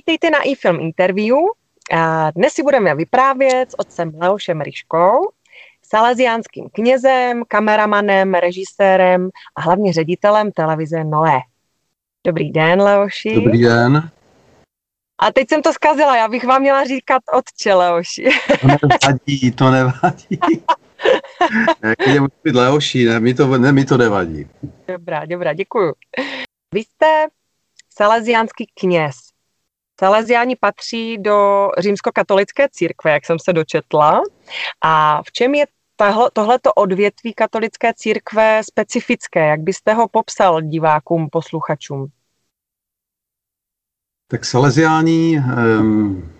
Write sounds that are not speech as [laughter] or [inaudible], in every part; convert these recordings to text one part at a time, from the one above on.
Vítejte na iFilm Interview. A dnes si budeme vyprávět s otcem Leošem Ryškou, salesiánským knězem, kameramanem, režisérem a hlavně ředitelem televize Noé. Dobrý den, Leoši. Dobrý den. A teď jsem to zkazila, já bych vám měla říkat otče Leoši. To nevadí, to nevadí. [laughs] Jak může být Leoši, ne, mi to, ne, mi to nevadí. Dobrá, dobrá, děkuju. Vy jste salesiánský kněz. Salesiáni patří do římskokatolické církve, jak jsem se dočetla. A v čem je tohleto odvětví katolické církve specifické? Jak byste ho popsal divákům, posluchačům? Tak Salesiáni um,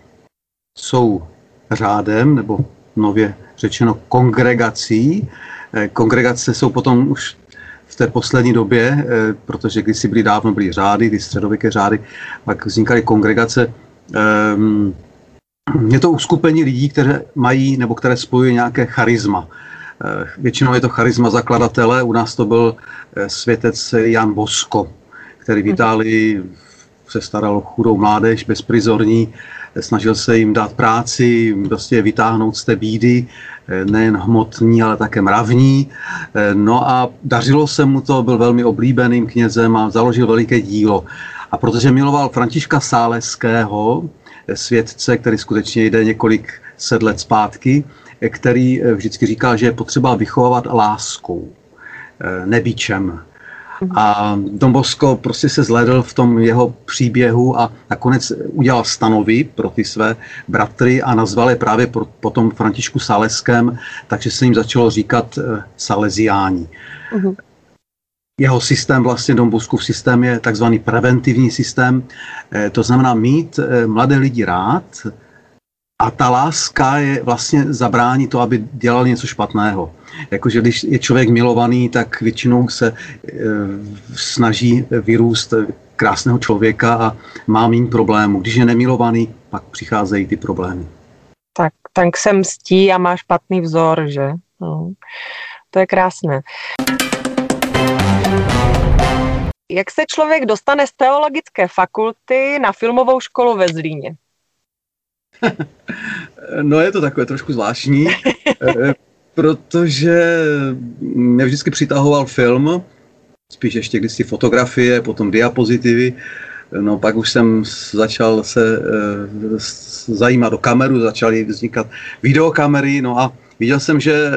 jsou řádem, nebo nově řečeno kongregací. Eh, kongregace jsou potom už v té poslední době, eh, protože kdysi byly dávno byly řády, ty středověké řády, pak vznikaly kongregace. Um, je to uskupení lidí, které mají nebo které spojuje nějaké charisma. Eh, většinou je to charisma zakladatele, u nás to byl světec Jan Bosko, který v mhm. Itálii se staral o chudou mládež, bezprizorní, snažil se jim dát práci, prostě vytáhnout z té bídy, eh, nejen hmotní, ale také mravní. Eh, no a dařilo se mu to, byl velmi oblíbeným knězem a založil veliké dílo. A protože miloval Františka Sáleského, eh, světce, který skutečně jde několik set let zpátky, který vždycky říkal, že je potřeba vychovávat láskou, nebíčem. A Don Bosco prostě se zledl v tom jeho příběhu a nakonec udělal stanovy pro ty své bratry a nazval je právě po tom Františku Saleském, takže se jim začalo říkat uh, Salesiáni. Uh-huh. Jeho systém, vlastně Don Boscov systém je takzvaný preventivní systém, eh, to znamená mít eh, mladé lidi rád, a ta láska je vlastně zabrání to, aby dělal něco špatného. Jakože když je člověk milovaný, tak většinou se e, snaží vyrůst krásného člověka a má méně problémů. Když je nemilovaný, pak přicházejí ty problémy. Tak tank se mstí a má špatný vzor, že? No. To je krásné. Jak se člověk dostane z teologické fakulty na filmovou školu ve Zlíně? [laughs] no je to takové trošku zvláštní, [laughs] eh, protože mě vždycky přitahoval film, spíš ještě kdysi fotografie, potom diapozitivy, No pak už jsem začal se e, zajímat o kameru, začaly vznikat videokamery, no a viděl jsem, že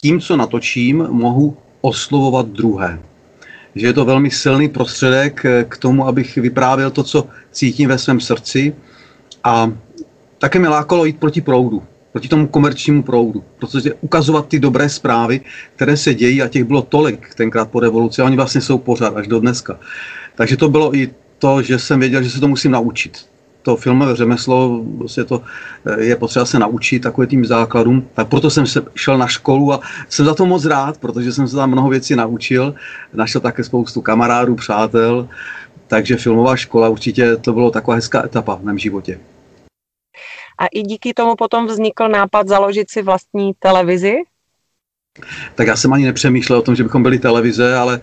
tím, co natočím, mohu oslovovat druhé. Že je to velmi silný prostředek eh, k tomu, abych vyprávěl to, co cítím ve svém srdci a také mi lákalo jít proti proudu, proti tomu komerčnímu proudu, protože ukazovat ty dobré zprávy, které se dějí a těch bylo tolik tenkrát po revoluci a oni vlastně jsou pořád až do dneska. Takže to bylo i to, že jsem věděl, že se to musím naučit. To filmové řemeslo, vlastně to eh, je potřeba se naučit takové tým základům. Tak proto jsem se šel na školu a jsem za to moc rád, protože jsem se tam mnoho věcí naučil. Našel také spoustu kamarádů, přátel, takže filmová škola určitě to bylo taková hezká etapa v mém životě. A i díky tomu potom vznikl nápad založit si vlastní televizi? Tak já jsem ani nepřemýšlel o tom, že bychom byli televize, ale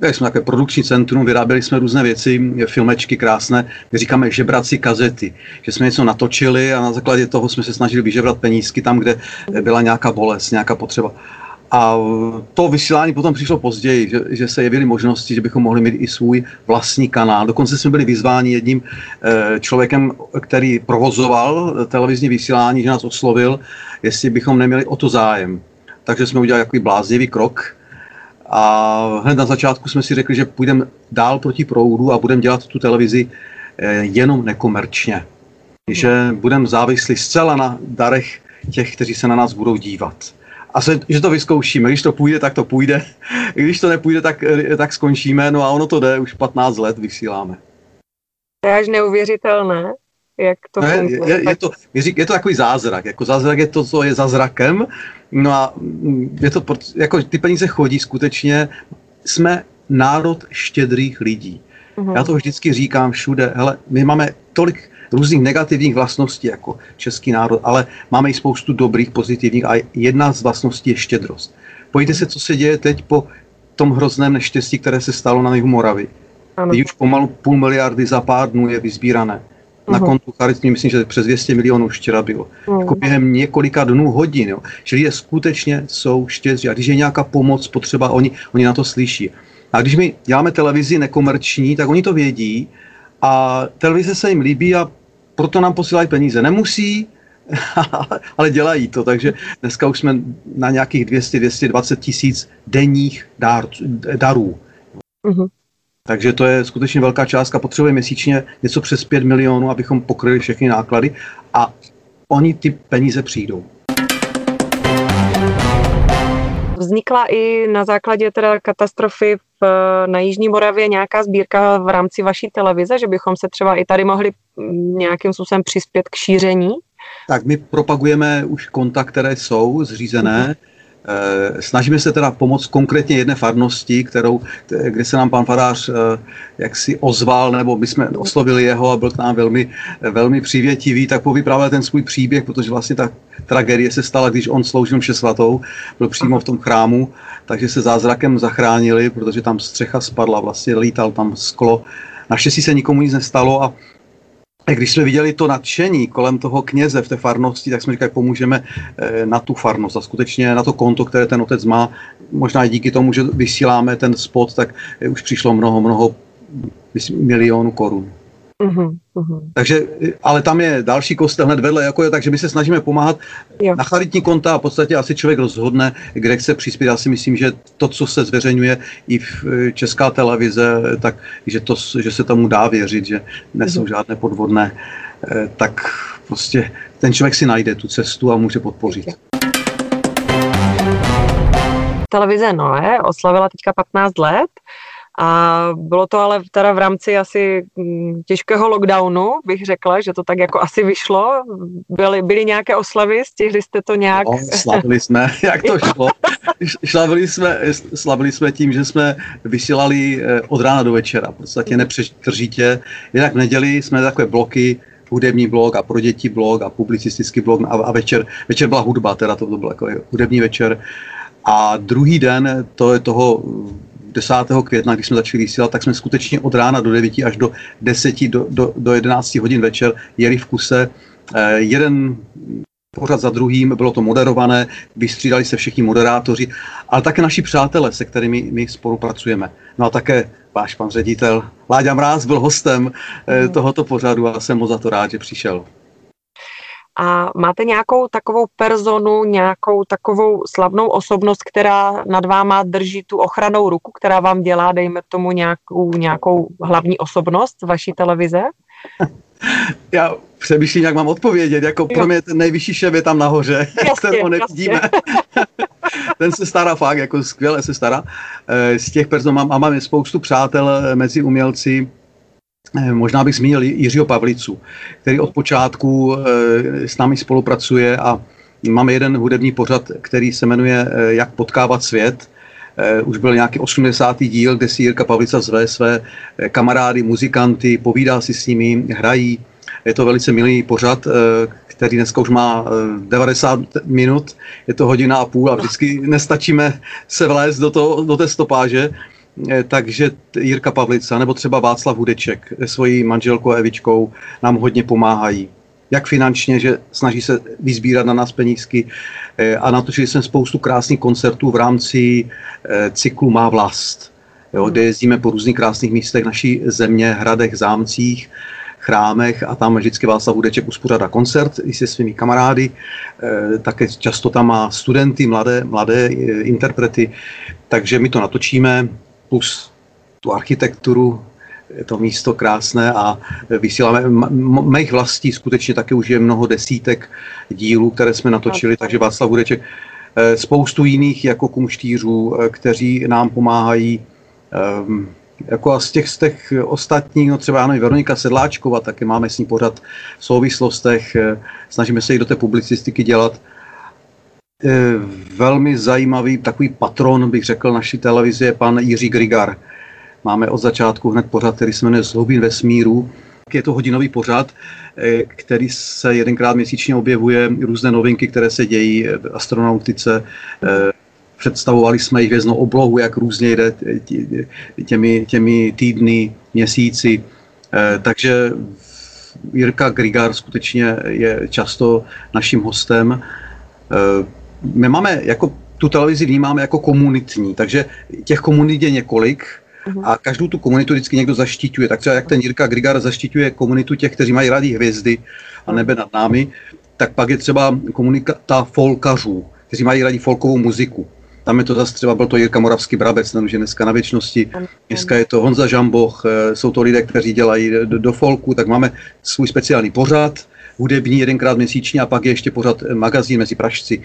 jak jsme takové produkční centrum, vyráběli jsme různé věci, filmečky krásné, my říkáme žebrací kazety, že jsme něco natočili a na základě toho jsme se snažili vyžebrat penízky tam, kde byla nějaká bolest, nějaká potřeba. A to vysílání potom přišlo později, že, že se jevily možnosti, že bychom mohli mít i svůj vlastní kanál. Dokonce jsme byli vyzváni jedním e, člověkem, který provozoval televizní vysílání, že nás oslovil, jestli bychom neměli o to zájem. Takže jsme udělali takový bláznivý krok a hned na začátku jsme si řekli, že půjdeme dál proti proudu a budeme dělat tu televizi e, jenom nekomerčně. Že budeme závislí zcela na darech těch, kteří se na nás budou dívat a se, že to vyzkoušíme. Když to půjde, tak to půjde. [laughs] Když to nepůjde, tak, tak skončíme. No a ono to jde, už 15 let vysíláme. To je až neuvěřitelné, jak to no je, je, je, to, je to takový zázrak. Jako zázrak je to, co je za zrakem. No a je to, jako ty peníze chodí skutečně. Jsme národ štědrých lidí. Uhum. Já to vždycky říkám všude. Hele, my máme tolik různých negativních vlastností jako český národ, ale máme i spoustu dobrých, pozitivních a jedna z vlastností je štědrost. Pojďte se, co se děje teď po tom hrozném neštěstí, které se stalo na jihu Moravy. Ano. už pomalu půl miliardy za pár dnů je vyzbírané. Na uh-huh. kontu Charity myslím, že přes 200 milionů už včera bylo. Uh-huh. Jako během několika dnů, hodin. Jo. Že lidé skutečně jsou štědří. A když je nějaká pomoc potřeba, oni, oni na to slyší. A když my děláme televizi nekomerční, tak oni to vědí a televize se jim líbí a proto nám posílají peníze. Nemusí, [laughs] ale dělají to, takže dneska už jsme na nějakých 200-220 tisíc denních dár, darů. Uh-huh. Takže to je skutečně velká částka. Potřebujeme měsíčně něco přes 5 milionů, abychom pokryli všechny náklady a oni ty peníze přijdou. Vznikla i na základě teda katastrofy v, na Jižní Moravě nějaká sbírka v rámci vaší televize, že bychom se třeba i tady mohli nějakým způsobem přispět k šíření? Tak my propagujeme už konta, které jsou zřízené. Mm-hmm Eh, snažíme se teda pomoct konkrétně jedné farnosti, kterou, kde se nám pan farář eh, jaksi ozval, nebo my jsme oslovili jeho a byl k nám velmi, velmi přivětivý, tak povyprávěl ten svůj příběh, protože vlastně ta tragédie se stala, když on sloužil vše svatou, byl přímo v tom chrámu, takže se zázrakem zachránili, protože tam střecha spadla, vlastně lítal tam sklo. Naštěstí se nikomu nic nestalo a když jsme viděli to nadšení kolem toho kněze v té farnosti, tak jsme říkali, pomůžeme eh, na tu farnost a skutečně na to konto, které ten otec má. Možná i díky tomu, že vysíláme ten spot, tak eh, už přišlo mnoho, mnoho milionů korun. Uh-huh, uh-huh. Takže, ale tam je další kostel hned vedle, jako je, takže my se snažíme pomáhat jo. na charitní konta a v podstatě asi člověk rozhodne, kde chce přispět. Já si myslím, že to, co se zveřejňuje i v eh, česká televize, tak že, to, že se tomu dá věřit, že nesou uh-huh. žádné podvodné, eh, tak prostě ten člověk si najde tu cestu a může podpořit. Televize Noé oslavila teďka 15 let a bylo to ale teda v rámci asi mm, těžkého lockdownu, bych řekla, že to tak jako asi vyšlo. Byly, byly nějaké oslavy, stihli jste to nějak? No, slavili jsme, [laughs] jak to šlo. slavili, jsme, slavili jsme tím, že jsme vysílali eh, od rána do večera, v podstatě nepřetržitě. Jinak v neděli jsme takové bloky, hudební blog a pro děti blog a publicistický blog a, a večer, večer byla hudba, teda to, byl jako hudební večer. A druhý den, to je toho 10. května, když jsme začali vysílat, tak jsme skutečně od rána do 9 až do 10, do, do, do 11 hodin večer jeli v kuse. Eh, jeden pořad za druhým, bylo to moderované, vystřídali se všichni moderátoři, ale také naši přátelé, se kterými my spolupracujeme. No a také váš pan ředitel Láďa Mráz byl hostem mm. tohoto pořadu a jsem moc za to rád, že přišel. A máte nějakou takovou personu, nějakou takovou slavnou osobnost, která nad váma drží tu ochranou ruku, která vám dělá, dejme tomu, nějakou, nějakou hlavní osobnost vaší televize? [laughs] Já přemýšlím, jak mám odpovědět. Jako pro mě ten nejvyšší šéf je tam nahoře, [laughs] kterého nevidíme. [laughs] ten se stará fakt, jako skvěle se stará. Eh, z těch person mám, a mám spoustu přátel eh, mezi umělci, možná bych zmínil Jiřího Pavlicu, který od počátku eh, s námi spolupracuje a máme jeden hudební pořad, který se jmenuje eh, Jak potkávat svět. Už byl nějaký 80. díl, kde si Jirka Pavlica zve své kamarády, muzikanty, povídá si s nimi, hrají. Je to velice milý pořad, který dneska už má 90 minut, je to hodina a půl a vždycky nestačíme se vlézt do, to, do té stopáže. Eh, takže Jirka Pavlica nebo třeba Václav Hudeček svojí manželkou Evičkou nám hodně pomáhají. Jak finančně, že snaží se vyzbírat na nás penízky eh, a natočili jsme spoustu krásných koncertů v rámci eh, cyklu Má vlast, jo, kde jezdíme po různých krásných místech naší země, hradech, zámcích, chrámech a tam vždycky Václav Hudeček uspořádá koncert i se svými kamarády, také často tam má studenty, mladé, mladé interprety, takže my to natočíme, plus tu architekturu, je to místo krásné a vysíláme mých vlastí skutečně také už je mnoho desítek dílů, které jsme natočili, takže Václav Hudeček, eh, spoustu jiných jako kumštířů, eh, kteří nám pomáhají ehm, jako a z těch, z těch ostatních, no třeba ano, Veronika Sedláčková, taky máme s ní pořad v souvislostech, eh, snažíme se i do té publicistiky dělat. Eh, velmi zajímavý takový patron, bych řekl, naší televize je pan Jiří Grigar. Máme od začátku hned pořad, který se jmenuje Zhlubin vesmíru. Je to hodinový pořad, eh, který se jedenkrát měsíčně objevuje, různé novinky, které se dějí v astronautice, eh, představovali jsme jich hvězdnou oblohu, jak různě jde těmi, těmi týdny, měsíci. Takže Jirka Grigar skutečně je často naším hostem. My máme jako tu televizi vnímáme jako komunitní, takže těch komunit je několik, mhm. a každou tu komunitu vždycky někdo zaštiťuje. Tak třeba jak ten Jirka Grigar zaštiťuje komunitu těch, kteří mají rádi hvězdy a nebe nad námi, tak pak je třeba komunita folkařů, kteří mají rádi folkovou muziku. Tam je to zase třeba, byl to Jirka Moravský Brabec, ten už je dneska na věčnosti. Dneska je to Honza Žamboch, eh, jsou to lidé, kteří dělají do, do folku, tak máme svůj speciální pořad, hudební jedenkrát měsíčně a pak je ještě pořad eh, magazín mezi Pražci.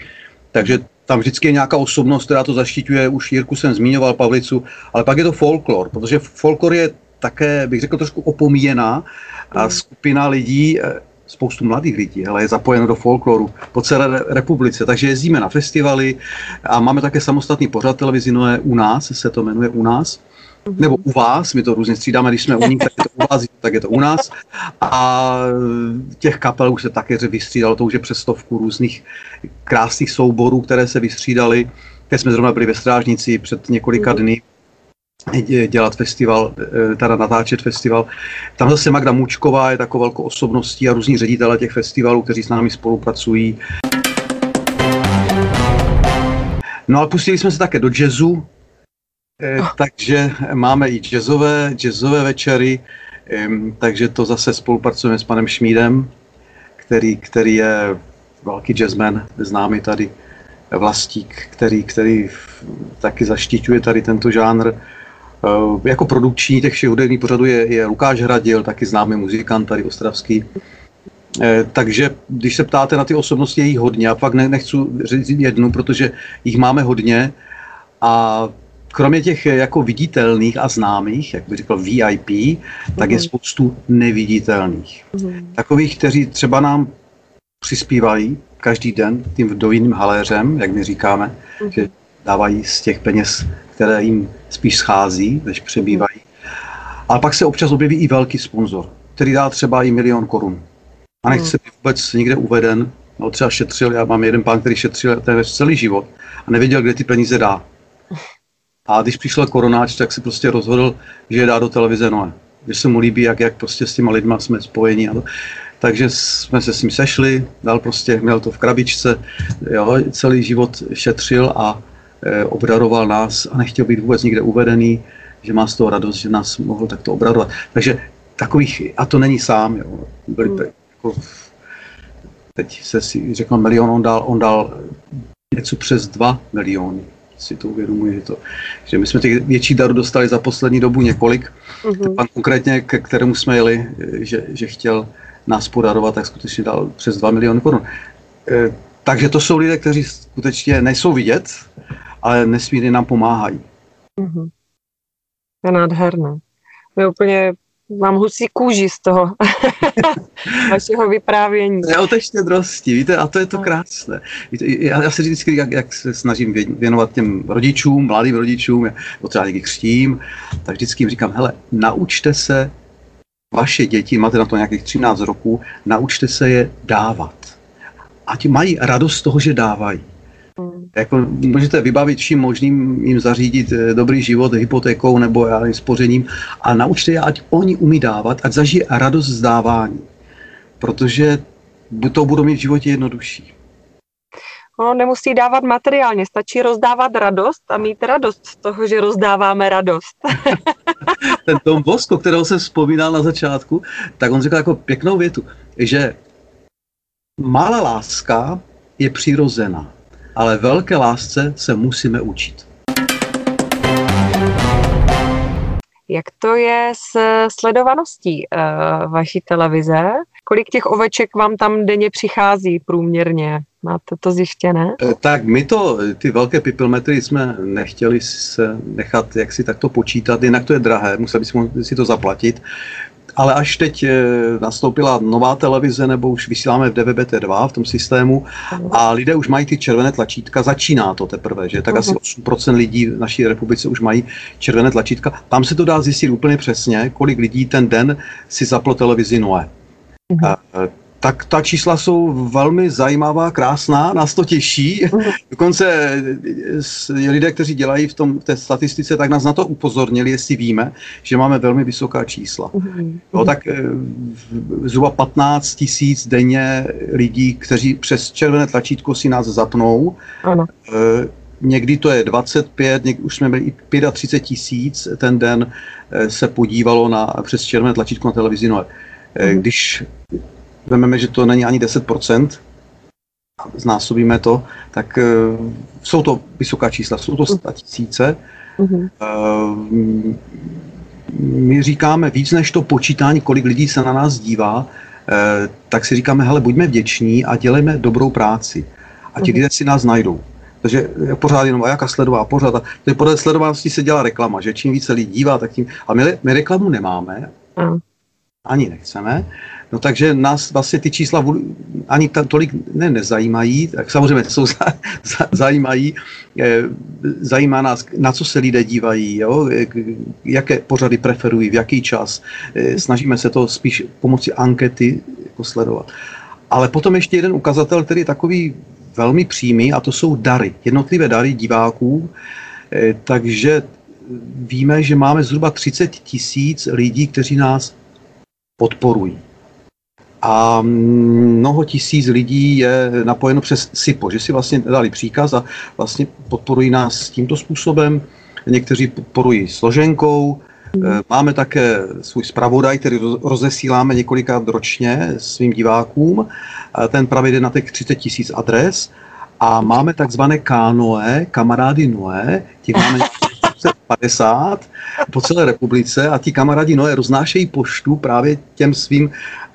Takže tam vždycky je nějaká osobnost, která to zaštiťuje, už Jirku jsem zmiňoval, Pavlicu, ale pak je to folklor, protože folklor je také, bych řekl, trošku opomíjená a mm. skupina lidí, eh, spoustu mladých lidí, ale je zapojeno do folkloru po celé republice, takže jezdíme na festivaly a máme také samostatný pořad televizi Noé u nás, se to jmenuje u nás. Nebo u vás, my to různě střídáme, když jsme u nich, tak je to u vás, tak je to u nás. A těch kapel už se také vystřídalo, to už je přes stovku různých krásných souborů, které se vystřídaly. Teď jsme zrovna byli ve Strážnici před několika mhm. dny, dělat festival, eh, teda natáčet festival. Tam zase Magda Mučková je takovou velkou osobností a různí ředitele těch festivalů, kteří s námi spolupracují. No ale pustili jsme se také do jazzu, takže máme i jazzové, jazzové večery, takže to zase spolupracujeme s panem Šmídem, který, který je velký jazzman, známý tady vlastík, který, který taky zaštiťuje tady tento žánr. Eh, jako produkční těch všech hudebních pořadů je, je Lukáš Hradil, taky známý muzikant tady ostravský. Eh, takže když se ptáte na ty osobnosti, je jich hodně. A pak ne, nechci říct jednu, protože jich máme hodně. A kromě těch eh, jako viditelných a známých, jak bych řekl VIP, tak je mhm. spoustu neviditelných. Mm. Takových, kteří třeba nám přispívají každý den tím vdovým haléřem, jak my říkáme, mm. že dávají z těch peněz které jim spíš schází, než přebývají. Ale pak se občas objeví i velký sponzor, který dá třeba i milion korun. A nechce být vůbec nikde uveden, no třeba šetřil, já mám jeden pán, který šetřil celý život a nevěděl, kde ty peníze dá. A když přišel koronáč, tak si prostě rozhodl, že je dá do televize Noe. Že se mu líbí, jak, jak prostě s těma lidma jsme spojeni. A to. Takže jsme se s ním sešli, dal prostě, měl to v krabičce, jo, celý život šetřil a Eh, obdaroval nás a nechtěl být vůbec nikde uvedený, že má z toho radost, že nás mohl takto obradovat. Takže takových, a to není sám, jo, byli hmm. jako, teď se si řekl milion, on dal, on dal něco přes dva miliony si to uvědomuji, že, to, že my jsme těch větší darů dostali za poslední dobu několik. Mm-hmm. Pan konkrétně, ke kterému jsme jeli, že, že chtěl nás podarovat, tak skutečně dal přes 2 miliony korun. E, takže to jsou lidé, kteří skutečně nejsou vidět, ale nesmírně nám pomáhají. Mm-hmm. Je nádherné. My úplně mám husí kůži z toho [laughs] vašeho vyprávění. Neotečte drosti, víte, a to je to krásné. Víte, já, já se vždycky, jak, jak se snažím věnovat těm rodičům, mladým rodičům, nebo třeba někdy křtím, tak vždycky jim říkám, hele, naučte se vaše děti, máte na to nějakých 13 roků, naučte se je dávat. Ať mají radost z toho, že dávají. Jako můžete vybavit vším možným, jim zařídit eh, dobrý život hypotékou nebo já spořením a naučte je, ať oni umí dávat, ať zažijí radost z dávání. Protože to budou mít v životě jednodušší. Ono nemusí dávat materiálně, stačí rozdávat radost a mít radost z toho, že rozdáváme radost. [laughs] Ten Tom Bosko, kterého jsem vzpomínal na začátku, tak on řekl jako pěknou větu, že malá láska je přirozená ale velké lásce se musíme učit. Jak to je s sledovaností uh, vaší televize? Kolik těch oveček vám tam denně přichází průměrně? Máte to zjištěné? Eh, tak my to, ty velké pipilmetry jsme nechtěli se nechat jak si takto počítat, jinak to je drahé, museli jsme si to zaplatit ale až teď eh, nastoupila nová televize, nebo už vysíláme v DVB-T2 v tom systému a lidé už mají ty červené tlačítka, začíná to teprve, že tak uh-huh. asi 8% lidí v naší republice už mají červené tlačítka. Tam se to dá zjistit úplně přesně, kolik lidí ten den si zaplo televizi Noe. Uh-huh. Tak ta čísla jsou velmi zajímavá, krásná, nás to těší. Mhm. Dokonce lidé, kteří dělají v, tom, v té statistice, tak nás na to upozornili, jestli víme, že máme velmi vysoká čísla. Jo, tak eh, zhruba 15 tisíc denně lidí, kteří přes červené tlačítko si nás zapnou. Ano. Eh, někdy to je 25, někdy už jsme byli i 35 tisíc ten den eh, se podívalo na, přes červené tlačítko na televizi. No, mhm. když vezmeme, že to není ani 10%, znásobíme to, tak uh, jsou to vysoká čísla, jsou to 100 tisíce. Uh-huh. Uh, my říkáme víc než to počítání, kolik lidí se na nás dívá, uh, tak si říkáme, hele, buďme vděční a dělejme dobrou práci. A ti uh-huh. lidé si nás najdou. Takže pořád jenom a jaká sledová, pořád. A podle sledovanosti se dělá reklama, že čím více lidí dívá, tak tím. A my, my reklamu nemáme, uh-huh. Ani nechceme. No takže nás vlastně ty čísla ani tolik ne, nezajímají, tak samozřejmě jsou za, za, zajímají, eh, zajímá nás, na co se lidé dívají, jo? jaké pořady preferují, v jaký čas. Eh, snažíme se to spíš pomocí ankety jako sledovat. Ale potom ještě jeden ukazatel, který je takový velmi přímý, a to jsou dary, jednotlivé dary diváků. Eh, takže víme, že máme zhruba 30 tisíc lidí, kteří nás podporují a mnoho tisíc lidí je napojeno přes SIPO, že si vlastně dali příkaz a vlastně podporují nás tímto způsobem. Někteří podporují složenkou, mhm. Máme také svůj zpravodaj, který rozesíláme několikrát ročně svým divákům. Ten právě jde na těch 30 tisíc adres. A máme takzvané kanoe, kamarády Noé, těch máme [laughs] 50 po celé republice a ti kamarádi Noé roznášejí poštu právě těm svým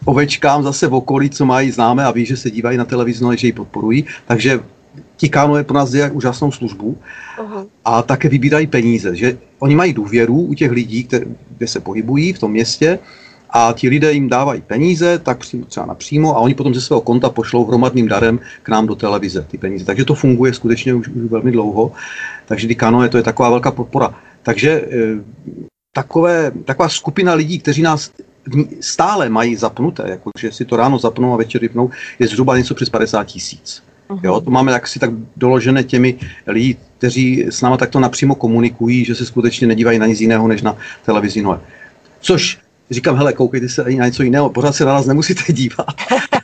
ovečkám zase v okolí, co mají známé a ví, že se dívají na televizi, no, že ji podporují. Takže ti je pro nás dělají úžasnou službu uh-huh. a také vybírají peníze. Že oni mají důvěru u těch lidí, které, kde se pohybují v tom městě a ti lidé jim dávají peníze, tak přímo, třeba napřímo a oni potom ze svého konta pošlou hromadným darem k nám do televize ty peníze. Takže to funguje skutečně už, už velmi dlouho. Takže ty kanoe, to je taková velká podpora. Takže e, takové, taková skupina lidí, kteří nás stále mají zapnuté, jakože si to ráno zapnou a večer vypnou, je zhruba něco přes 50 tisíc. Uh-huh. Jo, to máme tak si tak doložené těmi lidí, kteří s náma takto napřímo komunikují, že se skutečně nedívají na nic jiného než na televizi Noe. Což říkám, hele, koukejte se na něco jiného, pořád se na nás nemusíte dívat. [laughs]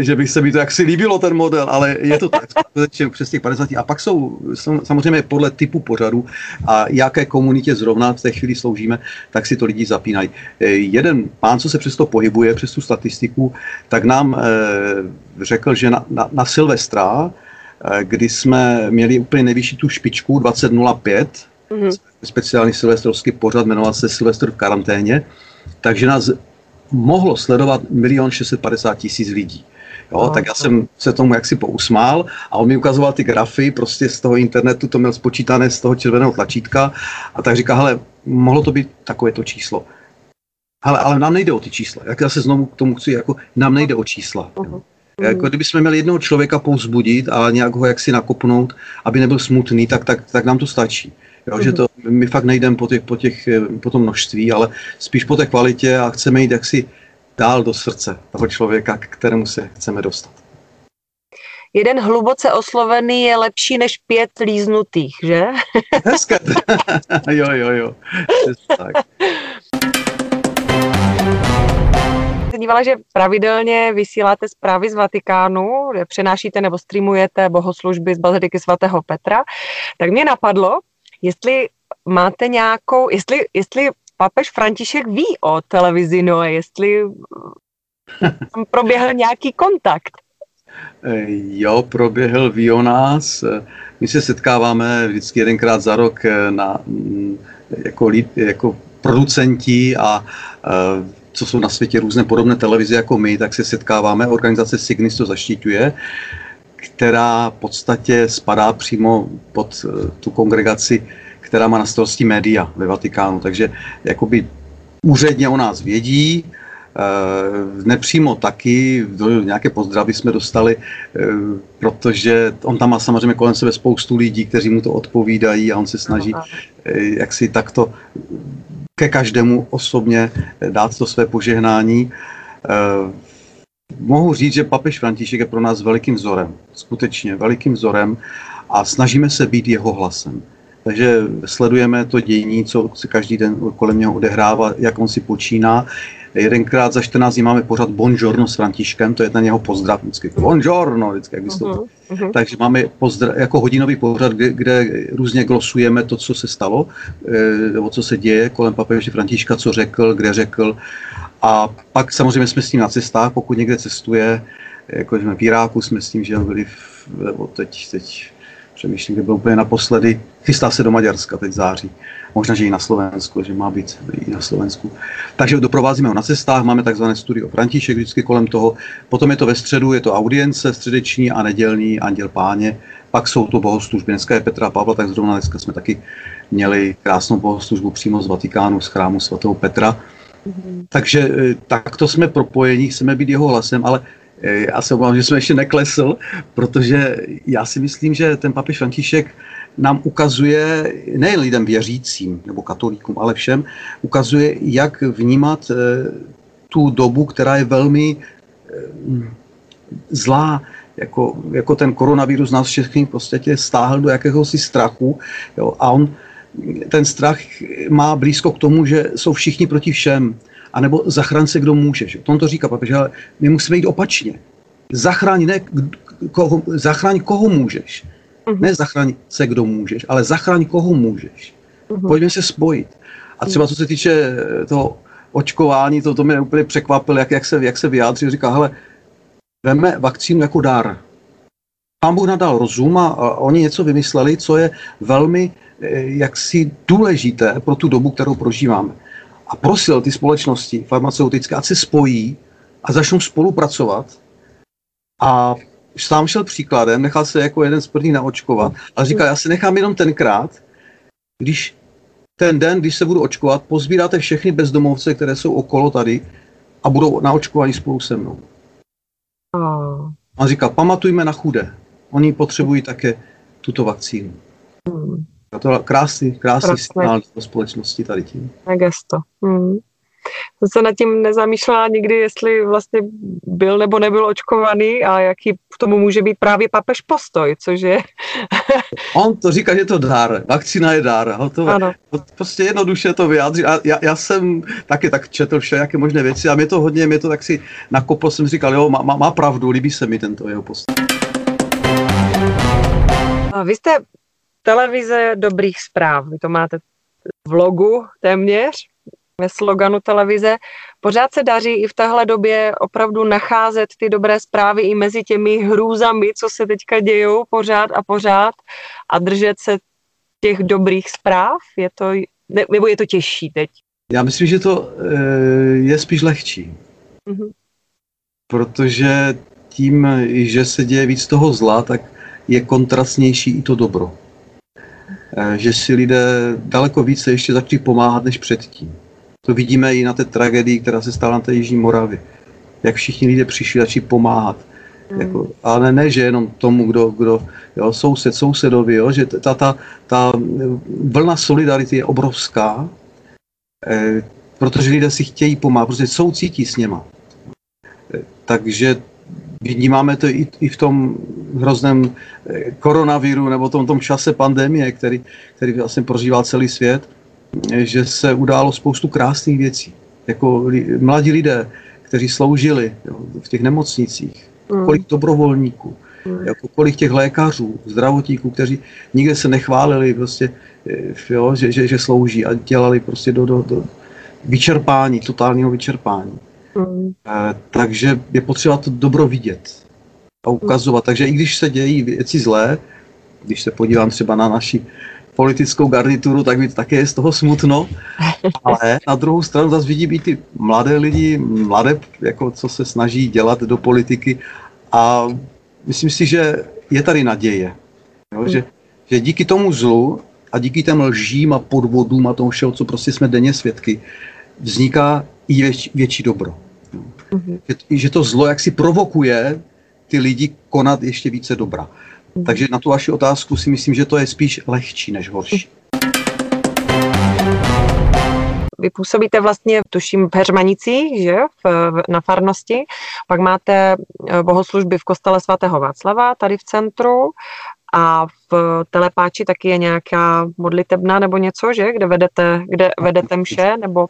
že by se mi to jaksi líbilo ten model, ale je to tak, skutečně přes těch 50. A pak jsou, samozřejmě podle typu pořadu a jaké komunitě zrovna v té chvíli sloužíme, tak si to lidi zapínají. Eh, jeden pán, co se přesto pohybuje přes tu statistiku, tak nám e, řekl, že na, na, na Silvestra, e, kdy jsme měli úplně nejvyšší tu špičku 2005, mm-hmm. Speciální silvestrovský pořad, jmenoval se Silvestr v karanténě, takže nás mohlo sledovat milion 650 tisíc lidí. Jo, no, tak já jsem se tomu jaksi pousmál a on mi ukazoval ty grafy prostě z toho internetu, to měl spočítané z toho červeného tlačítka a tak říká, hele, mohlo to být takové to číslo. Ale, ale nám nejde o ty čísla. Jak já se znovu k tomu chci, jako nám nejde o čísla. Uh-huh. Jako kdybychom měli jednoho člověka pouzbudit a nějak ho jaksi nakopnout, aby nebyl smutný, tak, tak, tak nám to stačí. Jo, že to, my fakt nejdeme po, těch, po, těch, po tom množství, ale spíš po té kvalitě a chceme jít jaksi dál do srdce toho člověka, k kterému se chceme dostat. Jeden hluboce oslovený je lepší než pět líznutých, že? [laughs] Hezké. [laughs] jo, jo, jo. tak. dívala, že pravidelně vysíláte zprávy z Vatikánu, přenášíte nebo streamujete bohoslužby z Baziliky svatého Petra, tak mě napadlo, jestli máte nějakou, jestli, jestli papež František ví o televizi Noe, jestli tam proběhl nějaký kontakt. Eh, jo, proběhl, ví o nás. My se setkáváme vždycky jedenkrát za rok eh, na, mm, jako, jako producenti a eh, co jsou na světě různé podobné televize jako my, tak se setkáváme. Organizace Signis to zaštiťuje která v podstatě spadá přímo pod eh, tu kongregaci, která má na starosti média ve Vatikánu. Takže jakoby úředně o nás vědí, eh, nepřímo taky, nějaké pozdravy jsme dostali, eh, protože on tam má samozřejmě kolem sebe spoustu lidí, kteří mu to odpovídají a on se snaží jak si takto ke každému osobně dát to své požehnání. Mohu říct, že papež František je pro nás velikým vzorem. Skutečně velikým vzorem a snažíme se být jeho hlasem. Takže sledujeme to dění, co se každý den kolem něho odehrává, jak on si počíná. Jedenkrát za 14 dní máme pořád Bonjourno s Františkem, to je na něho pozdrav vždycky. Bonjourno, vždycky, jak Uh-huh, uh-huh. Takže máme pozdrav, jako hodinový pořad, kde, kde různě glosujeme to, co se stalo, eh, nebo co se děje kolem papeže Františka, co řekl, kde řekl. A pak samozřejmě jsme s ním na cestách, pokud někde cestuje, jako jsme v Iráku, jsme s tím, že byli v, teď, teď přemýšlím, kde byl úplně naposledy, chystá se do Maďarska teď září. Možná, že i na Slovensku, že má být i na Slovensku. Takže doprovázíme ho na cestách, máme takzvané studio František vždycky kolem toho. Potom je to ve středu, je to audience středeční a nedělní Anděl Páně. Pak jsou to bohoslužby. Dneska je Petra Pavla, tak zrovna dneska jsme taky měli krásnou bohoslužbu přímo z Vatikánu, z chrámu svatého Petra. Takže eh, takto jsme propojení, chceme být jeho hlasem, ale já se obávám, že jsme ještě neklesl, protože já si myslím, že ten papež František nám ukazuje, nejen lidem věřícím nebo katolíkům, ale všem, ukazuje, jak vnímat eh, tu dobu, která je velmi zlá, jako, jako ten koronavirus nás všechny v podstatě stáhl do jakéhosi strachu jo, a on ten strach má blízko k tomu, že jsou všichni proti všem. A nebo zachraň se, kdo může. Že? On to říká papež, ale my musíme jít opačně. Zachraň, ne, koho, zachraň koho můžeš. Uh-huh. Ne zachraň se, kdo můžeš, ale zachraň koho můžeš. Uh-huh. Pojďme se spojit. A třeba co se týče toho očkování, to, to mě úplně překvapilo, jak, jak, se, jak se vyjádří. Říká, hele, veme vakcínu jako dar. Pán Bůh nadal rozum a, a oni něco vymysleli, co je velmi Eh, jaksi důležité pro tu dobu, kterou prožíváme. A prosil ty společnosti farmaceutické, ať se spojí a začnou spolupracovat. A sám šel příkladem, nechal se jako jeden z prvních naočkovat, ale říkal, já se nechám jenom tenkrát, když ten den, když se budu očkovat, pozbíráte všechny bezdomovce, které jsou okolo tady a budou naočkovaní spolu se mnou. A říkal, pamatujme na chudé. Oni potřebují také tuto vakcínu. Hmm. To krásný, krásný signál do společnosti tady tím. gesto. Hmm. Jsem se nad tím nezamýšlela nikdy, jestli vlastně byl nebo nebyl očkovaný a jaký k tomu může být právě papež postoj, což je... [laughs] On to říká, že je to dár, vakcína je dár, hotové. Ano. Prostě jednoduše to vyjádří. A já, já jsem taky tak četl jaké možné věci a mě to hodně, mě to tak si nakopl, jsem říkal, jo, má, má pravdu, líbí se mi tento jeho postoj. A vy jste televize dobrých zpráv. Vy to máte v logu téměř, ve sloganu televize. Pořád se daří i v téhle době opravdu nacházet ty dobré zprávy i mezi těmi hrůzami, co se teďka dějou pořád a pořád a držet se těch dobrých zpráv? Je to, ne, nebo je to těžší teď? Já myslím, že to e, je spíš lehčí. Mm-hmm. Protože tím, že se děje víc toho zla, tak je kontrastnější i to dobro. Eh, že si lidé daleko více ještě začali pomáhat než předtím. To vidíme i na té tragédii, která se stala na té Jižní Moravě. Jak všichni lidé přišli začali pomáhat. Mm. Jako, ale ne, že jenom tomu, kdo, kdo jo, soused, sousedovi, jo, že ta, ta, ta vlna solidarity je obrovská, eh, protože lidé si chtějí pomáhat, protože soucítí s něma. Eh, takže Vnímáme to i, i v tom hrozném eh, koronaviru nebo tom, tom čase pandemie, který, který vlastně prožívá celý svět, eh, že se událo spoustu krásných věcí. Jako li, mladí lidé, kteří sloužili jo, v těch nemocnicích, mm. kolik dobrovolníků, mm. jako kolik těch lékařů, zdravotníků, kteří nikde se nechválili, prostě, eh, jo, že, že, že slouží a dělali prostě do, do, do vyčerpání, totálního vyčerpání. Mm. takže je potřeba to dobro vidět a ukazovat. Takže i když se dějí věci zlé, když se podívám třeba na naši politickou garnituru, tak mi také je z toho smutno, ale na druhou stranu zase vidím i ty mladé lidi, mladé, jako co se snaží dělat do politiky a myslím si, že je tady naděje, jo, že, že díky tomu zlu a díky těm lžím a podvodům a tomu všeho, co prostě jsme denně svědky, vzniká i větší, větší dobro. Mm-hmm. Že, že to zlo jaksi provokuje ty lidi konat ještě více dobra. Mm-hmm. Takže na tu vaši otázku si myslím, že to je spíš lehčí než horší. vy působíte vlastně, tuším, v Heřmanicích, že, v, na farnosti, pak máte bohoslužby v kostele svatého Václava, tady v centru, a v telepáči taky je nějaká modlitebna nebo něco, že? Kde vedete, kde vedete mše, nebo...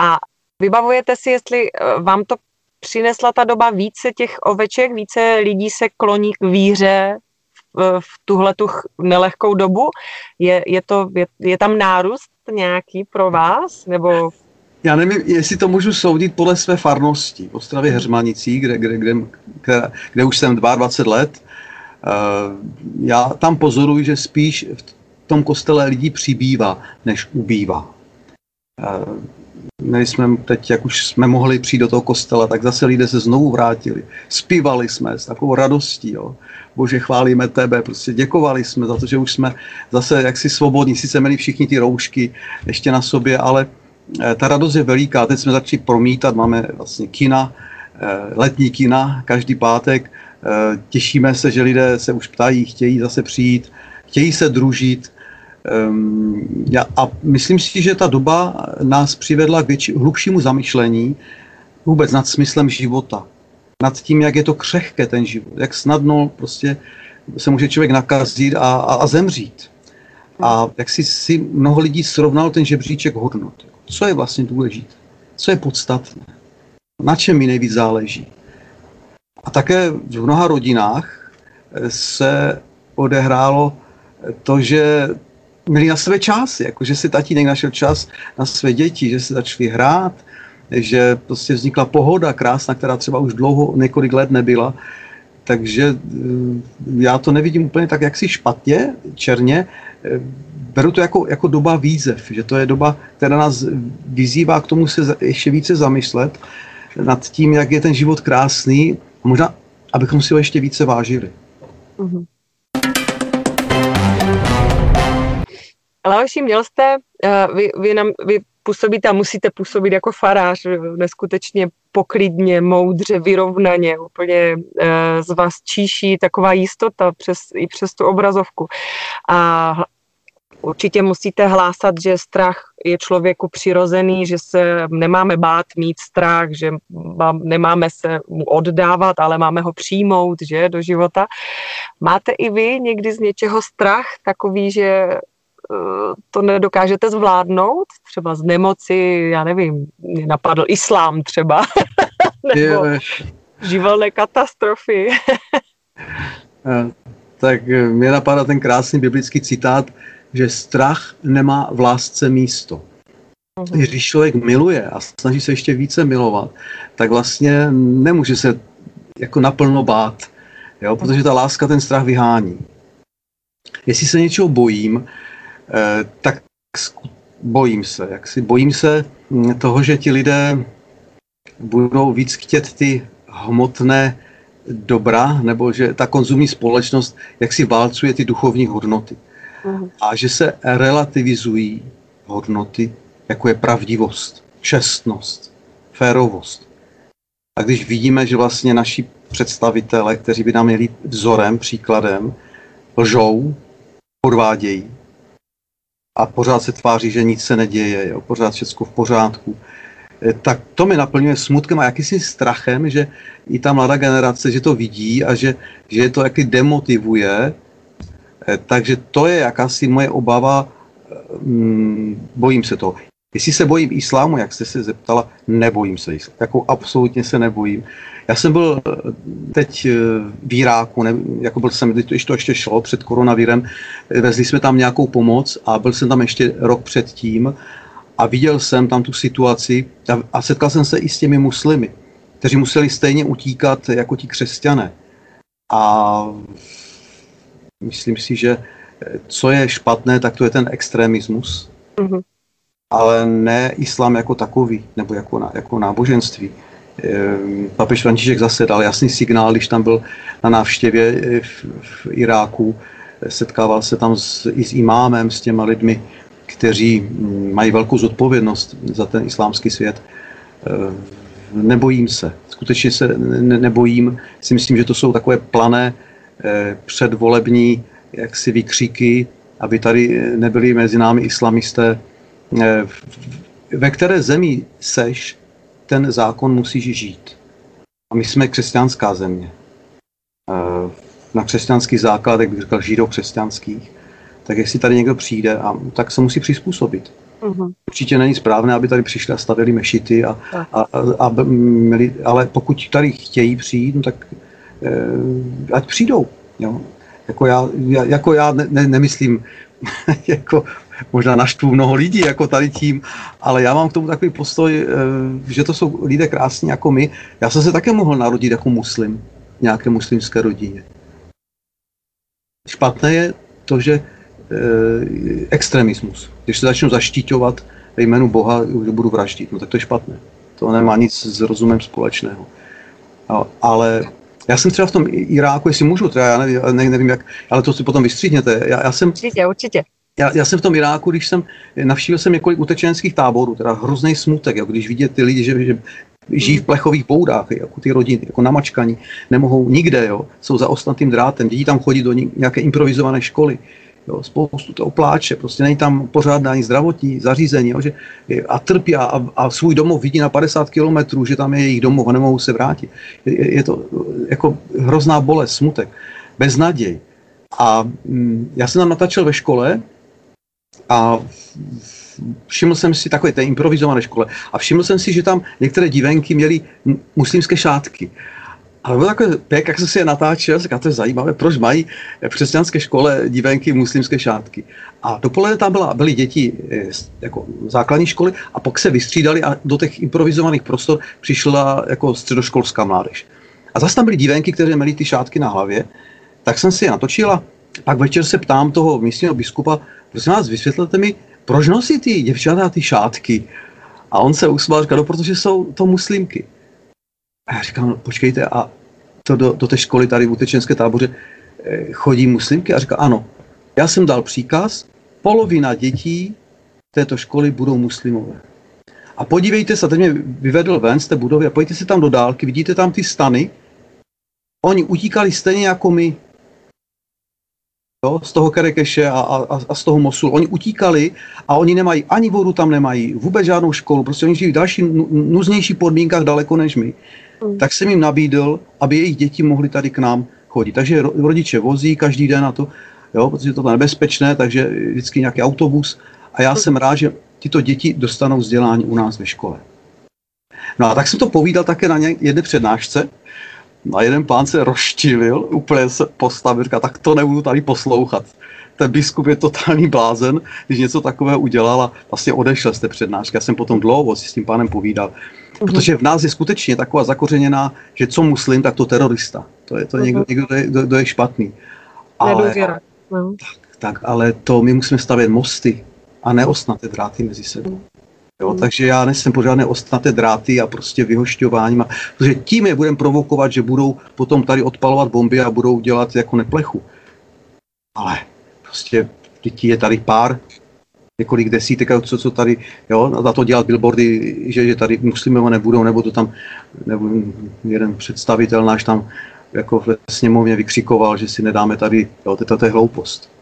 A vybavujete si, jestli eh, vám to přinesla ta doba více těch oveček, více lidí se kloní k víře v, v tuhle tu nelehkou dobu? Je, je, to, je, je tam nárůst nějaký pro vás? Nebo já nevím, jestli to můžu soudit podle své farnosti v Ostravě Heřmanicí, kde, kde, kde, kde, kde už jsem 22 let Eh, já tam pozoruji, že spíš v tom kostele lidí přibývá, než ubývá. My eh, jsme teď, jak už jsme mohli přijít do toho kostela, tak zase lidé se znovu vrátili. Spívali jsme s takovou radostí. Jo. Bože, chválíme tebe, prostě děkovali jsme za to, že už jsme zase jaksi svobodní. Sice měli všichni ty roušky ještě na sobě, ale eh, ta radost je veliká. Teď jsme začali promítat, máme vlastně kina, letní kina každý pátek Eh, těšíme se, že lidé se už ptají, chtějí zase přijít, chtějí se družit. Ehm, a myslím si, že ta doba nás přivedla k větší, hlubšímu zamyšlení vůbec nad smyslem života. Nad tím, jak je to křehké ten život, jak snadno prostě se může člověk nakazit a, a, a zemřít. A jak si, si mnoho lidí srovnal ten žebříček hodnot. Co je vlastně důležité? Co je podstatné? Na čem mi nejvíc záleží? A také v mnoha rodinách se odehrálo to, že měli na své čas, jako že si tatínek našel čas na své děti, že se začali hrát, že prostě vznikla pohoda krásná, která třeba už dlouho, několik let nebyla. Takže eh, já to nevidím úplně tak jaksi špatně, černě. Eh, beru to jako, jako doba výzev, že to je doba, která nás vyzývá k tomu se ještě více zamyslet nad tím, jak je ten život krásný možná, abychom si ho ještě více vážili. Mm-hmm. Leoši, měl jste, uh, vy, vy, nám, vy působíte a musíte působit jako farář neskutečně poklidně, moudře, vyrovnaně, úplně uh, z vás číší taková jistota přes, i přes tu obrazovku. A Určitě musíte hlásat, že strach je člověku přirozený, že se nemáme bát mít strach, že nemáme se mu oddávat, ale máme ho přijmout že, do života. Máte i vy někdy z něčeho strach takový, že eh, to nedokážete zvládnout? Třeba z nemoci, já nevím, mě napadl islám třeba, [laughs] nebo živelné katastrofy. [laughs] Eh, tak mě napadá ten krásný biblický citát, že strach nemá v lásce místo. Mhm. Když člověk miluje a snaží se ještě více milovat, tak vlastně nemůže se jako naplno bát, jo? protože ta láska ten strach vyhání. Jestli se něčeho bojím, eh, tak bojím se. Jak si bojím se hm, toho, že ti lidé budou víc chtět ty hmotné dobra, nebo že ta konzumní společnost jak si válcuje ty duchovní hodnoty. Mhm. a že se relativizují hodnoty, jako je pravdivost, čestnost, férovost. A když vidíme, že vlastně naši představitele, kteří by nám měli vzorem, příkladem, lžou, podvádějí a pořád se tváří, že nic se neděje, jo, pořád všechno v pořádku, eh, tak to mi naplňuje smutkem a jakýsi strachem, že i ta mladá generace, že to vidí a že, že je to jaký demotivuje Eh, takže to je jakási moje obava, mm, bojím se toho. Jestli se bojím islámu, jak jste se zeptala, nebojím se islámu. Jako absolutně se nebojím. Já jsem byl eh, teď eh, v Iráku, ne, jako byl jsem, když to ještě šlo před koronavírem, vezli jsme tam nějakou pomoc a byl jsem tam ještě rok předtím a viděl jsem tam tu situaci a, a setkal jsem se i s těmi muslimy, kteří museli stejně utíkat jako ti křesťané. A Myslím si, že eh, co je špatné, tak to je ten extremismus, mm-hmm. ale ne islám jako takový, nebo jako, na, jako náboženství. Ehm, papež František zase dal jasný signál, když tam byl na návštěvě eh, v, v Iráku, setkával se tam s, i s imámem, s těma lidmi, kteří mm, mají velkou zodpovědnost za ten islámský svět. Ehm, nebojím se, skutečně se nebojím. Si myslím, že to jsou takové plané Eh, předvolební jaksi vykříky, aby tady nebyli mezi námi islamisté, eh, ve které zemi seš, ten zákon musíš žít. A my jsme křesťanská země. Eh, na křesťanský základ, jak bych říkal, židokřesťanských. Tak jestli tady někdo přijde, a, tak se musí přizpůsobit. Uh-huh. Určitě není správné, aby tady přišli a stavili mešity, a, a, a, a měli, ale pokud tady chtějí přijít, no tak e, ať přijdou. Jo. Jako já, jako já ne, ne, nemyslím, [laughs] jako možná naštvu mnoho lidí jako tady tím, ale já mám k tomu takový postoj, e, že to jsou lidé krásní jako my. Já jsem se také mohl narodit jako muslim, nějaké muslimské rodině. Špatné je to, že Eh, extremismus. Když se začnu zaštiťovat ve jménu Boha, že budu vraždit, no tak to je špatné. To nemá nic s rozumem společného. Ale já jsem třeba v tom Iráku, jestli můžu, teda já nevím, nevím jak, ale to si potom vystříhněte. Já, já jsem, určitě, určitě. Já, já, jsem v tom Iráku, když jsem navštívil jsem několik utečenských táborů, teda hrozný smutek, jo, když vidět ty lidi, že, že žijí v plechových boudách, jako ty rodiny, jako namačkaní, nemohou nikde, jo, jsou za ostatným drátem, děti tam chodí do nějaké improvizované školy, Jo, spoustu toho pláče, prostě není tam pořádná ani zdravotní zařízení, jo, že, a trpí a, a svůj domov vidí na 50 kilometrů, že tam je jejich domov a nemohou se vrátit. Je, je to jako hrozná bolest, smutek, beznaděj. A mm, já jsem tam natáčel ve škole a všiml jsem si takové té improvizované škole a všiml jsem si, že tam některé divenky měly muslimské šátky. Ale bylo takové pěk, jak jsem si je natáčel, říkal, to je zajímavé, proč mají v křesťanské škole divenky muslimské šátky. A dopoledne tam byla, byly děti eh, jako základní školy a pak se vystřídali a do těch improvizovaných prostor přišla jako středoškolská mládež. A zase tam byly divenky, které měly ty šátky na hlavě, tak jsem si je natočila. Pak večer se ptám toho místního biskupa, prosím vás, vysvětlete mi, proč nosí ty děvčata ty šátky? A on se usmál, říkal, no, protože jsou to muslimky. A já říkám, no, počkejte, a to do, do té školy tady v utečenské táboře eh, chodí muslimky? A říká, ano. Já jsem dal příkaz, polovina dětí této školy budou muslimové. A podívejte se, teď mě vyvedl ven z té budovy a pojďte se tam do dálky, vidíte tam ty stany? Oni utíkali stejně jako my. Jo, z toho Kerekeše a, a, a z toho Mosulu. Oni utíkali a oni nemají ani vodu tam nemají, vůbec žádnou školu, prostě oni žijí v dalších nuznějších podmínkách daleko než my. Mm. tak jsem jim nabídl, aby jejich děti mohly tady k nám chodit. Takže rodiče vozí každý den na to, jo, protože to je nebezpečné, takže vždycky nějaký autobus. A já mm. jsem rád, že tyto děti dostanou vzdělání u nás ve škole. No a tak jsem to povídal také na jedné přednášce. A jeden pán se rozčilil, úplně se postavil, říká, tak to nebudu tady poslouchat ten biskup je totální blázen, když něco takového udělal a vlastně odešel z té přednášky. Já jsem potom dlouho si s tím pánem povídal. Mhm. Protože v nás je skutečně taková zakořeněná, že co muslim, tak to terorista. To je to někdo, mhm. někdo, kdo, kdo je špatný. Ale, no. tak, tak, ale to my musíme stavět mosty a ne ostnaté dráty mezi sebou. Jo, mm. Takže já nejsem pořádné ostnaté dráty a prostě vyhošťováním. Protože tím je budeme provokovat, že budou potom tady odpalovat bomby a budou dělat jako neplechu. Ale prostě dětí je tady pár, několik desítek, co, co tady, jo, za to dělat billboardy, že, že tady muslimové nebudou, nebo to tam, nebo jeden představitel náš tam jako ve sněmovně vykřikoval, že si nedáme tady, jo, to, to je hloupost.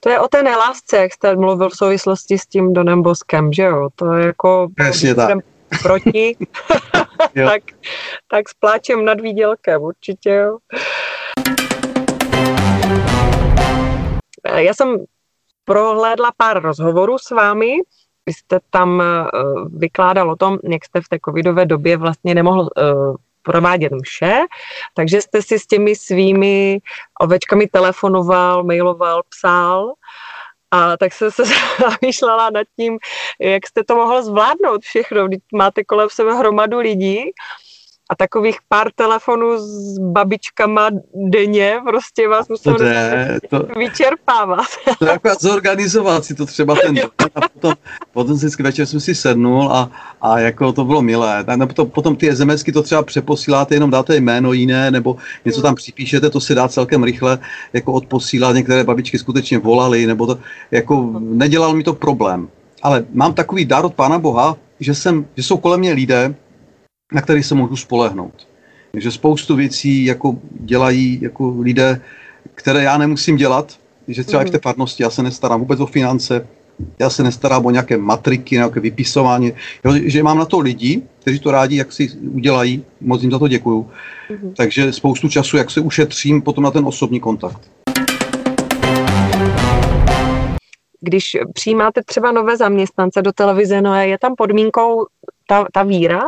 To je o té nelásce, jak jste mluvil v souvislosti s tím Donem Boskem, že jo? To je jako... Přesně tak. Proti, [laughs] tak, tak s pláčem nad výdělkem, určitě jo. Já jsem prohlédla pár rozhovorů s vámi. Vy jste tam eh, vykládal o tom, jak jste v té covidové době vlastně nemohl eh, provádět mše, takže jste si s těmi svými ovečkami telefonoval, mailoval, psal. A tak jsem se [laughs] zamýšlela nad tím, jak jste to mohl zvládnout všechno. Máte kolem sebe hromadu lidí a takových pár telefonů s babičkama denně prostě vás musel to, vyčerpávat. To je jako zorganizovat si to třeba ten den a potom, potom vždycky večer jsem si sednul a, a jako to bylo milé. A potom, potom ty SMSky to třeba přeposíláte, jenom dáte jméno jiné, nebo něco tam připíšete, to se dá celkem rychle jako odposílat. Některé babičky skutečně volaly, nebo to jako nedělal mi to problém. Ale mám takový dar od Pána Boha, že, jsem, že jsou kolem mě lidé, na který se můžu spolehnout. Takže spoustu věcí jako dělají jako lidé, které já nemusím dělat, že třeba mm. i v té farnosti já se nestarám vůbec o finance, Já se nestarám o nějaké matriky, nějaké vypisování, jo, že mám na to lidi, kteří to rádi, jak si udělají, moc jim za to děkuju. Mm-hmm. Takže spoustu času, jak se ušetřím potom na ten osobní kontakt. Když přijímáte třeba nové zaměstnance do televize, no je tam podmínkou ta, ta víra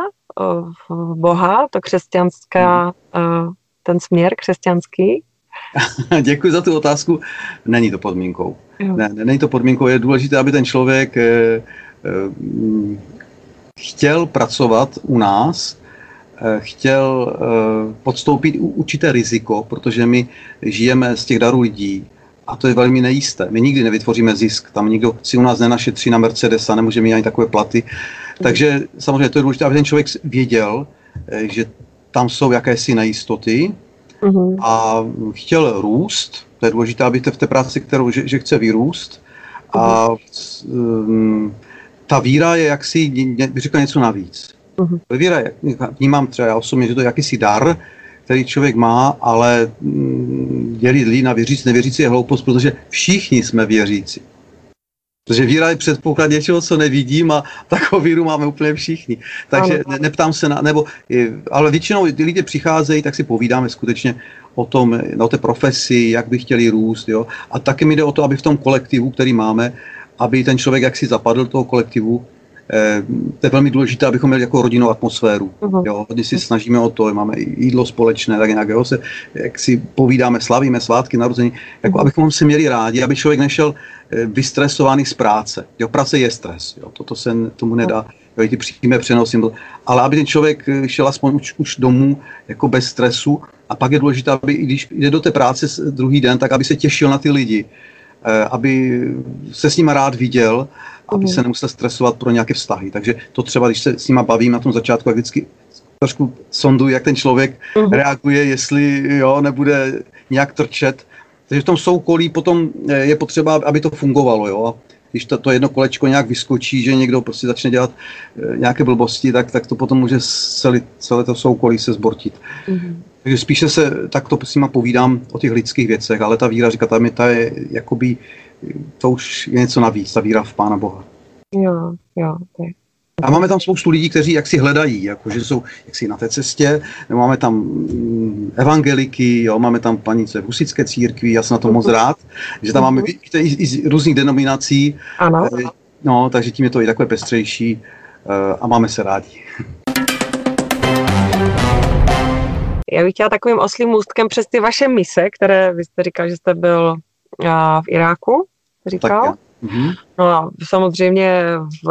v Boha, to křesťanská, mm-hmm. ten směr křesťanský? [laughs] Děkuji za tu otázku. Není to podmínkou. Ne, ne, není to podmínkou. Je důležité, aby ten člověk eh, eh, chtěl pracovat u nás, eh, chtěl eh, podstoupit určité riziko, protože my žijeme z těch darů lidí a to je velmi nejisté. My nikdy nevytvoříme zisk, tam nikdo si u nás nenašetří na Mercedesa, nemůže mít ani takové platy. Takže samozřejmě to je důležité, aby ten člověk věděl, eh, že tam jsou jakési nejistoty uh-huh. a chtěl růst. To je důležité, aby v té práci, kterou, že, že chce vyrůst. A um, ta víra je jaksi, bych řekl něco navíc. Uh-huh. Víra je, vnímám třeba já osobně, že to je jakýsi dar, který člověk má, ale mm, dělit lidi na věřící, nevěřící je hloupost, protože všichni jsme věřící. Protože víra je předpoklad něčeho, co nevidím a takovou víru máme úplně všichni. Takže ne, neptám se na, nebo, ale většinou ty lidi přicházejí, tak si povídáme skutečně o tom, o té profesi, jak by chtěli růst, jo. A taky mi jde o to, aby v tom kolektivu, který máme, aby ten člověk jaksi zapadl do toho kolektivu, to je velmi důležité, abychom měli jako rodinnou atmosféru. Uh-huh. Jo, když si snažíme o to, máme jídlo společné, tak nějak, jo, se, jak si povídáme, slavíme svátky, narození, jako uh-huh. abychom se měli rádi, aby člověk nešel eh, vystresovaný z práce. Jo, práce je stres, jo, toto se tomu nedá, jo, ty přímé přenosy, ale aby ten člověk eh, šel aspoň už, už domů jako bez stresu a pak je důležité, aby i když jde do té práce druhý den, tak aby se těšil na ty lidi, aby se s nimi rád viděl, aby mm. se nemusel stresovat pro nějaké vztahy. Takže to třeba, když se s nima bavím na tom začátku, jak vždycky trošku sonduji, jak ten člověk mm. reaguje, jestli jo, nebude nějak trčet. Takže v tom soukolí potom eh, je potřeba, aby to fungovalo. Jo. Když to, to jedno kolečko nějak vyskočí, že někdo prostě začne dělat e, nějaké blbosti, tak, tak to potom může celé, celé to soukolí se zbortit. Mm. Takže spíše se takto s nima povídám o těch lidských věcech, ale ta víra, říká, ta, ta je jakoby to už je něco navíc, ta víra v Pána Boha. Jo, jo. Tak. A máme tam spoustu lidí, kteří jak si hledají, jako, že jsou jaksi na té cestě, máme tam mm, evangeliky, jo, máme tam panice v husické církvi, já jsem na to moc rád, že tam máme víte, i, i z různých denominací, ano. Eh, no, takže tím je to i takové pestřejší eh, a máme se rádi. Já bych chtěla takovým oslým můstkem přes ty vaše mise, které vy jste říkal, že jste byl v Iráku, říkal. Tak, Mm-hmm. No a samozřejmě v,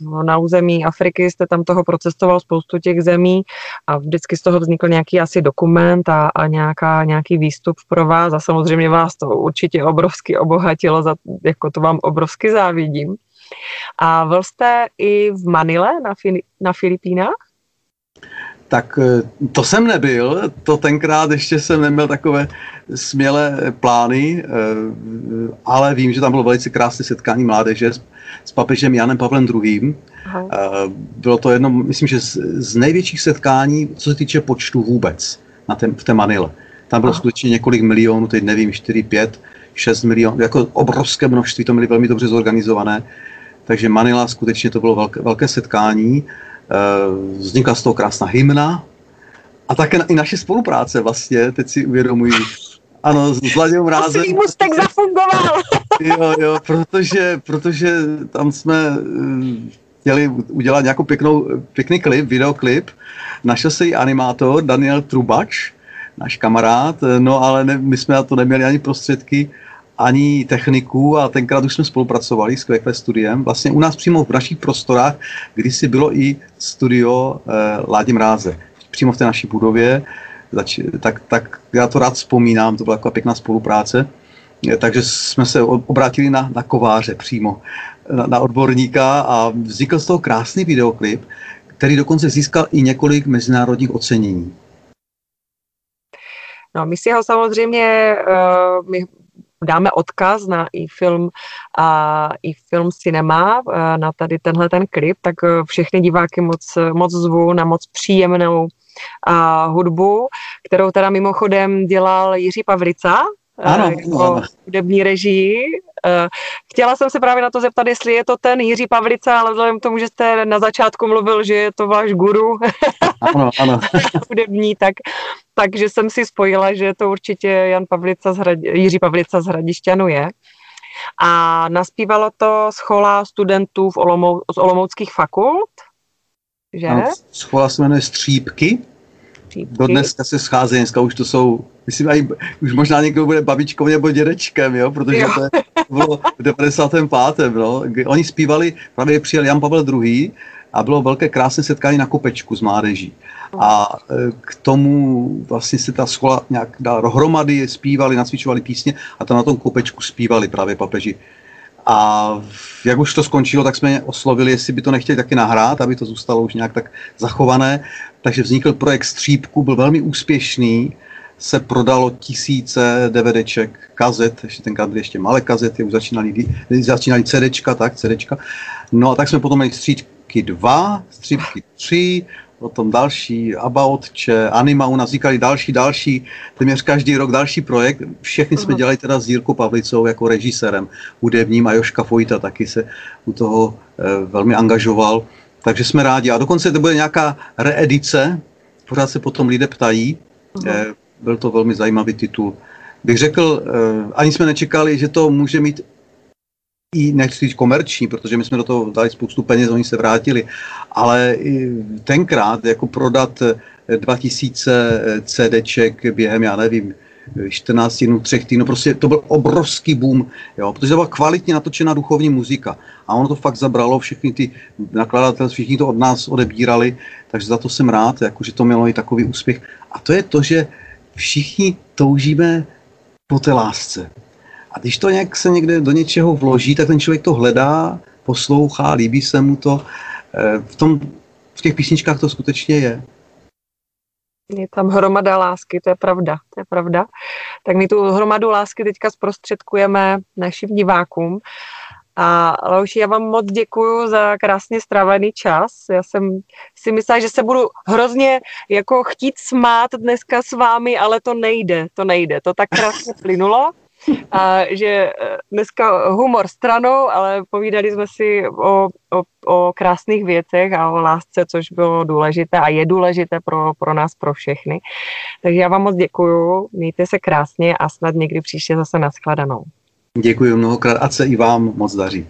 v, na území Afriky jste tam toho procestoval spoustu těch zemí a vždycky z toho vznikl nějaký asi dokument a, a nějaká, nějaký výstup pro vás a samozřejmě vás to určitě obrovsky obohatilo, za, jako to vám obrovsky závidím. A byl jste i v Manile na, Fili- na Filipínách? Tak eh, to jsem nebyl, to tenkrát ještě jsem neměl takové smělé plány, eh, ale vím, že tam bylo velice krásné setkání mládeže s, s papežem Janem Pavlem II. Aha. Eh, bylo to jedno, myslím, že z, z největších setkání, co se týče počtu vůbec na tém, v té Manile. Tam bylo Aha. skutečně několik milionů, teď nevím, 4, 5, 6 milionů, jako obrovské množství, to měli velmi dobře zorganizované. Takže Manila skutečně to bylo velké, velké setkání. Vznikla z toho krásná hymna a také i naše spolupráce vlastně, teď si uvědomuji, ano, s Vladěm Rázem. Asi mustek zafungoval. [laughs] jo, jo, protože, protože tam jsme eh, chtěli udělat nějakou pěknou, pěkný klip, videoklip. Našel se i animátor Daniel Trubač, náš kamarád, no ale ne, my jsme na to neměli ani prostředky, ani techniku a tenkrát už jsme spolupracovali s QQ studiem. Vlastně u nás přímo v našich prostorách, kdysi bylo i studio eh, Ládi Mráze. Přímo v té naší budově. Zač, tak, tak já to rád vzpomínám, to byla taková pěkná spolupráce. Eh, takže jsme se obrátili na, na kováře přímo, na, na odborníka a vznikl z toho krásný videoklip, který dokonce získal i několik mezinárodních ocenění. No, my si ho samozřejmě, uh, my dáme odkaz na i film a i film Cinema eh, na tady tenhle ten klip, tak eh, všechny diváky moc, moc zvu na moc příjemnou a hudbu, kterou teda mimochodem dělal Jiří Pavrica, ano, jako ano. hudební režii. Chtěla jsem se právě na to zeptat, jestli je to ten Jiří Pavlica, ale vzhledem k tomu, že jste na začátku mluvil, že je to váš guru [laughs] ano, ano. [laughs] hudební, tak, takže jsem si spojila, že to určitě Jan Pavlica z Hrad, Jiří Pavlica z Hradišťanu je. A naspívalo to schola studentů v Olomou, z olomouckých fakult, že? Ano, schola se jmenuje Střípky. Střípky. Do dneska se schází, dneska už to jsou, myslím, aj, už možná někdo bude babičkou nebo dědečkem, jo, protože jo. to, je, bylo v 95. No. Oni zpívali, právě přijel Jan Pavel II. a bylo velké krásné setkání na kopečku s mládeží. A e, k tomu vlastně se ta schola nějak dala dohromady, zpívali, nacvičovali písně a tam na tom kopečku zpívali právě papeži. A jak už to skončilo, tak jsme je oslovili, jestli by to nechtěli taky nahrát, aby to zůstalo už nějak tak zachované. Takže vznikl projekt Střípku, byl velmi úspěšný, se prodalo tisíce DVDček, kazet, ještě tenkrát byly ještě malé kazety, už začínali, začínali CDčka, tak, CDčka. No a tak jsme potom měli Střípky 2, Střípky 3, potom další, Aboutče, Anima, u nás vznikali další, další, téměř každý rok další projekt. Všechny jsme dělali teda s Jirkou Pavlicou jako režisérem hudebním a Joška Fojta taky se u toho e, velmi angažoval. Takže jsme rádi. A dokonce to bude nějaká reedice, pořád se potom lidé ptají. E, byl to velmi zajímavý titul. Bych řekl, e, ani jsme nečekali, že to může mít i nechci komerční, protože my jsme do toho dali spoustu peněz, oni se vrátili, ale tenkrát jako prodat 2000 eh, CDček během, já nevím, 14 dnů, 3 týdnů, prostě to byl obrovský boom, jo, protože to byla kvalitně natočená duchovní muzika a ono to fakt zabralo, všechny ty nakladatelé, všichni to od nás odebírali, takže za to jsem rád, jako, že to mělo i takový úspěch. A to je to, že všichni toužíme po té lásce. A když to nějak se někde do něčeho vloží, tak ten člověk to hledá, poslouchá, líbí se mu to. Eh, v, tom, v těch písničkách to skutečně je. Je tam hromada lásky, to je pravda, to je pravda. Tak my tu hromadu lásky teďka zprostředkujeme našim divákům. A Lauši, já vám moc děkuji za krásně strávený čas. Já jsem si myslela, že se budu hrozně jako chtít smát dneska s vámi, ale to nejde, to nejde. To tak krásně [laughs] plynulo a že eh, dneska humor stranou, ale povídali jsme si o, o, o krásných věcech a o lásce, což bylo důležité a je důležité pro, pro nás, pro všechny. Takže já vám moc děkuju, mějte se krásně a snad někdy příště zase naschledanou. Děkuji mnohokrát a se i vám moc daří.